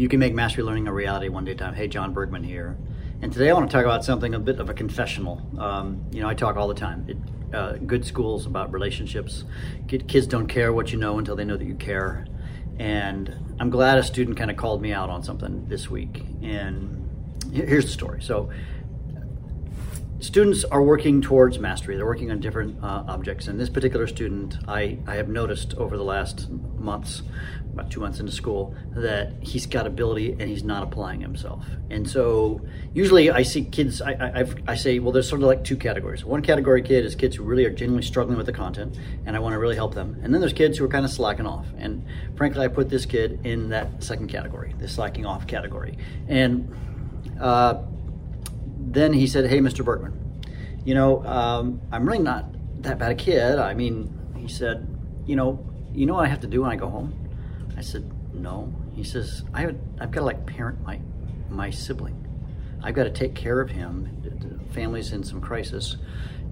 You can make mastery learning a reality one day time. Hey, Jon Bergmann here. And today I want to talk about something a bit of a confessional. Um, you know, I talk all the time. It, uh, good schools about relationships. Kids don't care what you know until they know that you care. And I'm glad a student kind of called me out on something this week. And here's the story. So, students are working towards mastery. They're working on different uh, objects. And this particular student, I, I have noticed over the last months, about two months into school, that he's got ability and he's not applying himself. And so usually I see kids, I, I, I say, well, there's sort of like two categories. One category kid is kids who really are genuinely struggling with the content and I want to really help them. And then there's kids who are kind of slacking off. And frankly, I put this kid in that second category, the slacking off category. And uh, then he said, hey, Mr. Bergmann, you know, um, I'm really not that bad a kid. I mean, he said, you know, you know what I have to do when I go home? I said, no. He says, I have, I've got to like parent my, my sibling. I've got to take care of him. The family's in some crisis,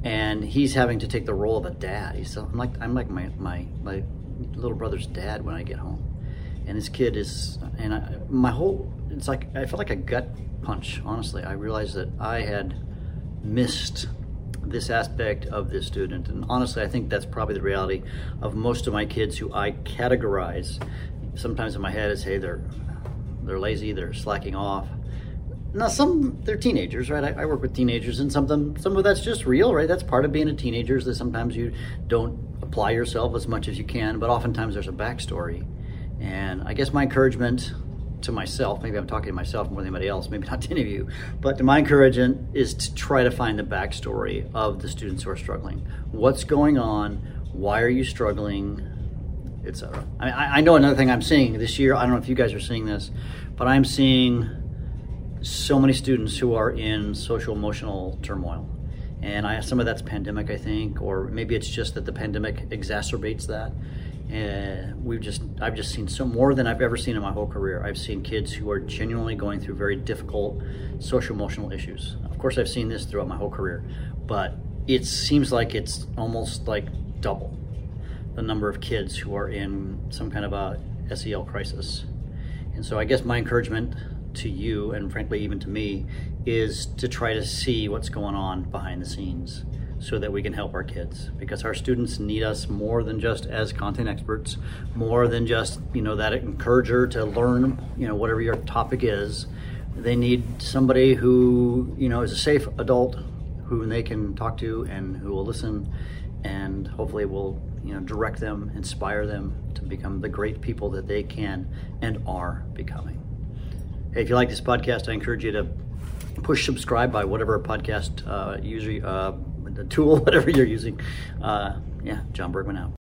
and he's having to take the role of a dad. He's I'm like I'm like my my my little brother's dad when I get home, and his kid is and I, my whole it's like I felt like a gut punch. Honestly, I realized that I had missed this aspect of this student. And honestly, I think that's probably the reality of most of my kids who I categorize. Sometimes in my head is, hey, they're they're lazy, they're slacking off. Now, some they're teenagers, right? I, I, work with teenagers, and some of them, some of that's just real, right? That's part of being a teenager. Is that sometimes you don't apply yourself as much as you can, but oftentimes there's a backstory. And I guess my encouragement to myself, maybe I'm talking to myself more than anybody else, maybe not to any of you, but to my encouragement is to try to find the backstory of the students who are struggling. What's going on? Why are you struggling? Etc. I, I know another thing I'm seeing this year. I don't know if you guys are seeing this, but I'm seeing so many students who are in social emotional turmoil. And I, some of that's pandemic, I think, or maybe it's just that the pandemic exacerbates that and we've just I've just seen so more than I've ever seen in my whole career. I've seen kids who are genuinely going through very difficult social emotional issues. Of course, I've seen this throughout my whole career, but it seems like it's almost like double the number of kids who are in some kind of a SEL crisis. And so I guess my encouragement to you and frankly even to me is to try to see what's going on behind the scenes so that we can help our kids. Because our students need us more than just as content experts more than just you know that encourager to learn you know whatever your topic is. They need somebody who you know is a safe adult who they can talk to and who will listen and hopefully will you know direct them inspire them to become the great people that they can and are becoming. Hey if you like this podcast i encourage you to push subscribe by whatever podcast uh, user uh, the tool, whatever you're using. Uh, yeah, Jon Bergmann out.